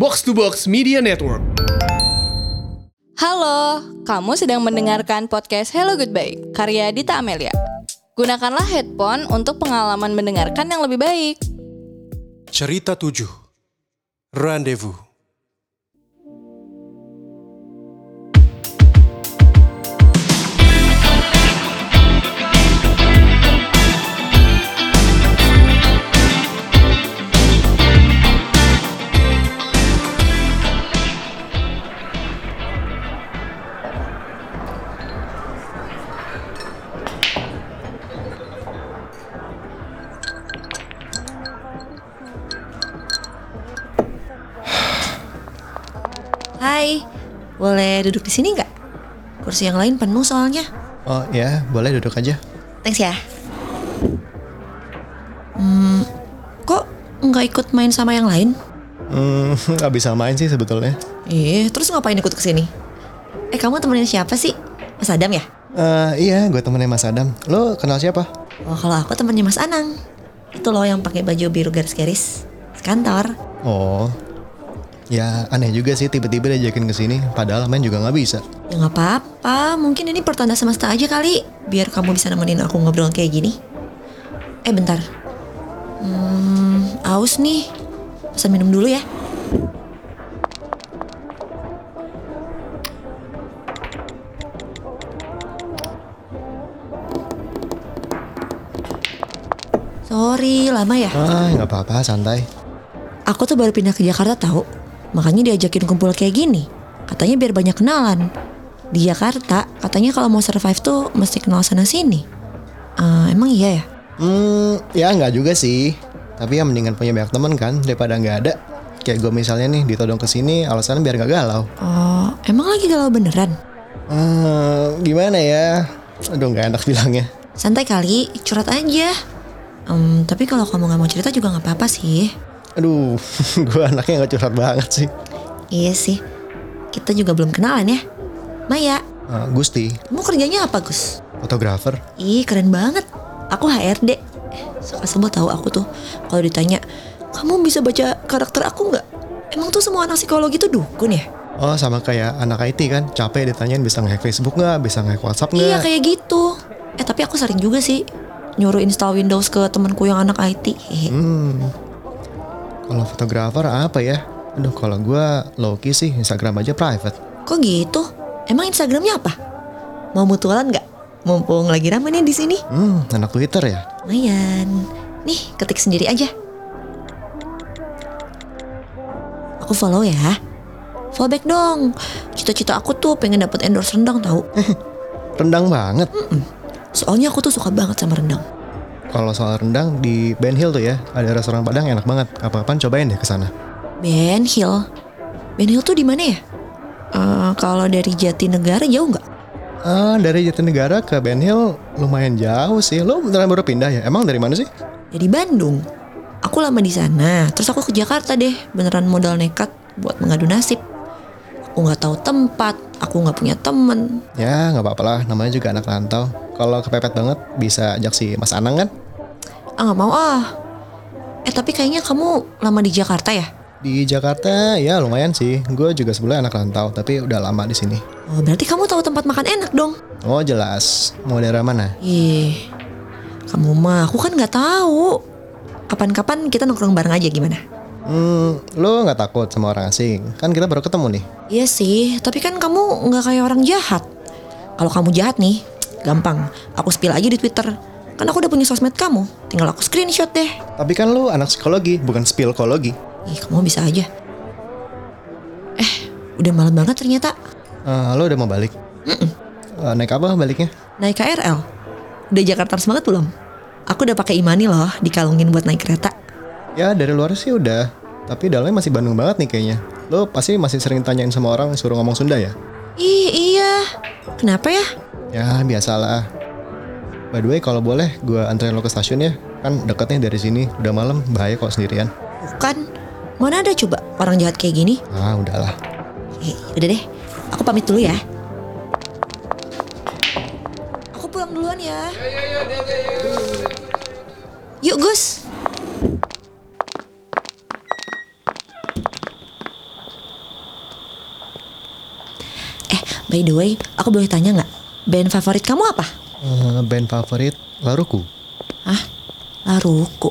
Box to Box Media Network. Halo, kamu sedang mendengarkan podcast Hello Goodbye, karya Dita Amelia. Gunakanlah headphone untuk pengalaman mendengarkan yang lebih baik. Cerita 7 Rendezvous Hai, boleh duduk di sini nggak? Kursi yang lain penuh soalnya. Oh ya, boleh duduk aja. Thanks ya. Hmm, kok nggak ikut main sama yang lain? Hmm, nggak bisa main sih sebetulnya. Eh, terus ngapain ikut ke sini? Eh, kamu temenin siapa sih? Mas Adam ya? Eh, iya, gue temennya Mas Adam. Lo kenal siapa? Oh, kalau aku temennya Mas Anang. Itu loh yang pakai baju biru garis-garis. Sekantor. Oh, ya aneh juga sih tiba-tiba diajakin ke sini. Padahal main juga nggak bisa. Ya nggak apa-apa, mungkin ini pertanda semesta aja kali. Biar kamu bisa nemenin aku ngobrol kayak gini. Eh, bentar. Hmm, aus nih. Pesan minum dulu ya. Sorry, lama ya? Ah, nggak apa-apa, santai. Aku tuh baru pindah ke Jakarta tahu. Makanya diajakin kumpul kayak gini. Katanya biar banyak kenalan. Di Jakarta, katanya kalau mau survive tuh mesti kenal sana sini. Eh, emang iya ya? Hmm, ya nggak juga sih. Tapi ya mendingan punya banyak teman kan daripada nggak ada. Kayak gue misalnya nih ditodong ke sini alasannya biar nggak galau. Oh, emang lagi galau beneran? Hmm, gimana ya? Aduh nggak enak bilangnya. Santai kali, curhat aja. Em, tapi kalau kamu nggak mau cerita juga nggak apa-apa sih. Aduh, gue anaknya nggak curhat banget sih. Iya sih. Kita juga belum kenalan ya. Maya, Ah, Gusti, kamu kerjanya apa Gus? fotografer. Ih keren banget. Aku HRD. Eh, Suka sebel tahu aku tuh kalau ditanya, kamu bisa baca karakter aku nggak? Emang tuh semua anak psikologi tuh dukun ya? Oh sama kayak anak IT kan capek ditanyain bisa nge-hack Facebook nggak, bisa nge-hack WhatsApp nggak? Iya kayak gitu. Eh tapi aku sering juga sih nyuruh install Windows ke temanku yang anak IT. Hmm. Kalau fotografer apa ya? Aduh kalau gue low-key sih Instagram aja private. Kok gitu? Emang Instagramnya apa? Mau mutualan nggak? Mumpung lagi rame nih di sini. Hmm, anak Twitter ya? Lumayan. Nih, ketik sendiri aja. Aku follow ya. Follow back dong. Cita-cita aku tuh pengen dapet endorse rendang tahu. Rendang banget. Soalnya aku tuh suka banget sama rendang. Kalau soal rendang di Ben Hill tuh ya, ada restoran Padang enak banget. Apa-apaan cobain deh ke sana. Ben Hill. Ben Hill tuh di mana ya? Eh, kalau dari Jatinegara jauh nggak? Ah, dari Jatinegara ke Ben Hill lumayan jauh sih. Lo beneran baru pindah ya? Emang dari mana sih? Dari Bandung. Aku lama di sana. Terus aku ke Jakarta deh. Beneran modal nekat buat mengadu nasib. Aku nggak tahu tempat. Aku nggak punya temen. Ya nggak apa-apa lah, namanya juga anak rantau. Kalau kepepet banget bisa ajak si Mas Anang kan? Ah nggak mau ah. Eh tapi kayaknya kamu lama di Jakarta ya? Di Jakarta ya lumayan sih. Gue juga sebelumnya anak rantau, tapi udah lama di sini. Oh berarti kamu tahu tempat makan enak dong? Oh jelas. Mau daerah mana? Ih, kamu mah aku kan nggak tahu. Kapan-kapan kita nongkrong bareng aja gimana? Hmm, lo nggak takut sama orang asing? Kan kita baru ketemu nih. Iya sih, tapi kan kamu nggak kayak orang jahat. Kalau kamu jahat nih, gampang. Aku spill aja di Twitter. Kan aku udah punya sosmed kamu. Tinggal aku screenshot deh. Tapi kan lo anak psikologi, bukan spilkologi. Ih, kamu bisa aja. Eh, udah malam banget ternyata. Eh, lo udah mau balik? Eh, naik apa baliknya? Naik KRL. Udah Jakarta semangat belum? Aku udah pakai imani loh, dikalungin buat naik kereta. Ya dari luar sih udah. Tapi dalamnya masih Bandung banget nih kayaknya. Lo pasti masih sering tanyain sama orang suruh ngomong Sunda ya? Ih, iya. Kenapa ya? Ya biasalah. By the way kalau boleh gue anterin lo ke stasiun ya. Kan deketnya dari sini. Udah malam bahaya kok sendirian. Bukan. Mana ada coba orang jahat kayak gini? Ah udahlah. Eh, udah deh. Aku pamit dulu ya. Aku pulang duluan ya. Yuk Gus. Eh, by the way, aku boleh tanya nggak? Band favorit kamu apa? Eh, band favorit Laruku. Hah? Laruku.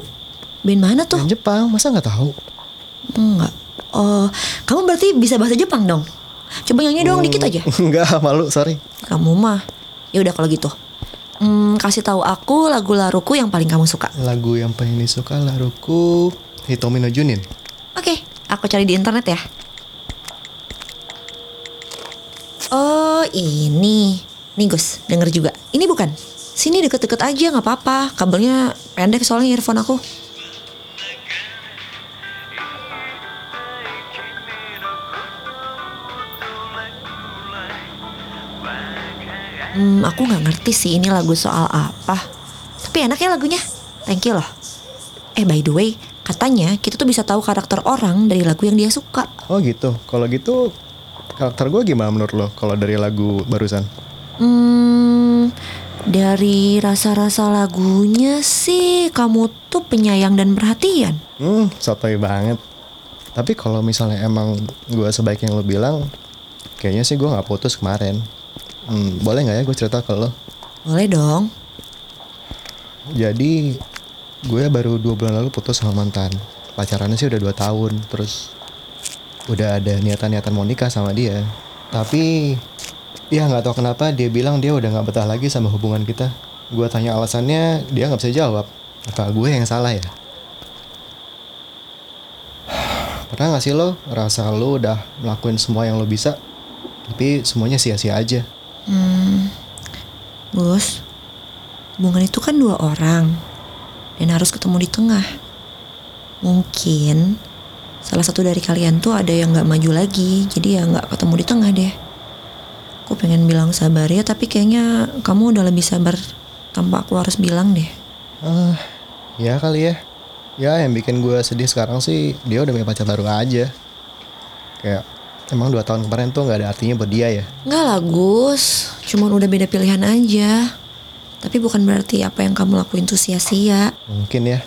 Band mana tuh? Band Jepang, masa nggak tahu? Enggak. Oh, kamu berarti bisa bahasa Jepang dong? Coba nyanyi dong dikit aja. Enggak, malu, sorry. Kamu mah. Ya udah kalau gitu. Hmm, kasih tahu aku lagu Laruku yang paling kamu suka. Lagu yang paling disuka Laruku Hitomi no Junin. Oke, aku cari di internet ya. Oh, ini. Nih Gus, denger juga. Ini bukan. Sini deket-deket aja nggak apa-apa. Kabelnya pendek soalnya earphone aku. Hmm, aku nggak ngerti sih ini lagu soal apa. Tapi enak ya lagunya. Thank you loh. Eh by the way, katanya kita tuh bisa tahu karakter orang dari lagu yang dia suka. Oh gitu. Kalau gitu karakter gue gimana menurut lo kalau dari lagu barusan? Hmm, dari rasa-rasa lagunya sih kamu tuh penyayang dan perhatian. Hmm, sotoy banget. Tapi kalau misalnya emang gue sebaik yang lo bilang, kayaknya sih gue nggak putus kemarin. Hmm, boleh nggak ya gue cerita ke lo? Boleh dong. Jadi gue baru dua bulan lalu putus sama mantan. Pacarannya sih udah dua tahun. Terus udah ada niatan-niatan mau nikah sama dia. Tapi ya nggak tahu kenapa dia bilang dia udah nggak betah lagi sama hubungan kita. Gue tanya alasannya dia nggak bisa jawab. Apa gue yang salah ya? Pernah gak sih lo rasa lo udah melakukan semua yang lo bisa, tapi semuanya sia-sia aja? Gus, hubungan itu kan dua orang dan harus ketemu di tengah. Mungkin salah satu dari kalian tuh ada yang nggak maju lagi, jadi ya nggak ketemu di tengah deh. Aku pengen bilang sabar ya, tapi kayaknya kamu udah lebih sabar tanpa aku harus bilang deh. Ah, ya kali ya. Ya yang bikin gue sedih sekarang sih dia udah punya pacar baru aja. Kayak emang dua tahun kemarin tuh nggak ada artinya buat dia ya. Nggak lah Gus, cuman udah beda pilihan aja. Tapi bukan berarti apa yang kamu lakuin tuh sia-sia. Mungkin ya.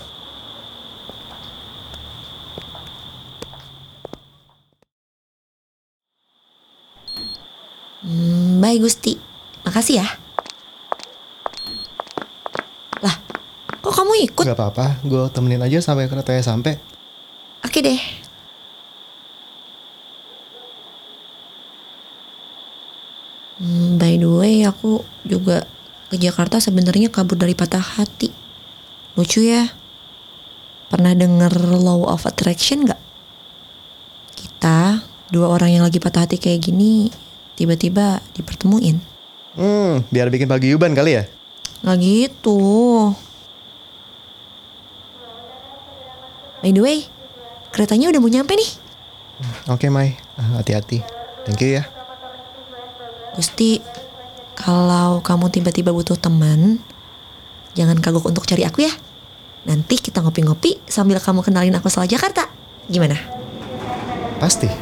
Hmm, bye Gusti. Makasih ya. Lah, kok kamu ikut? Gak apa-apa, gue temenin aja sampai keretanya sampai. Oke deh. Hmm, by the way, aku juga ke Jakarta sebenarnya kabur dari patah hati. Lucu ya. Pernah denger law of attraction nggak? Kita dua orang yang lagi patah hati kayak gini tiba-tiba dipertemuin. Hmm, biar bikin paguyuban kali ya. Nggak gitu. By the way, keretanya udah mau nyampe nih. Oke Mai, Ah, hati-hati. Thank you ya. Gusti, kalau kamu tiba-tiba butuh teman, jangan kagok untuk cari aku ya. Nanti kita ngopi-ngopi sambil kamu kenalin aku soal Jakarta. Gimana? Pasti.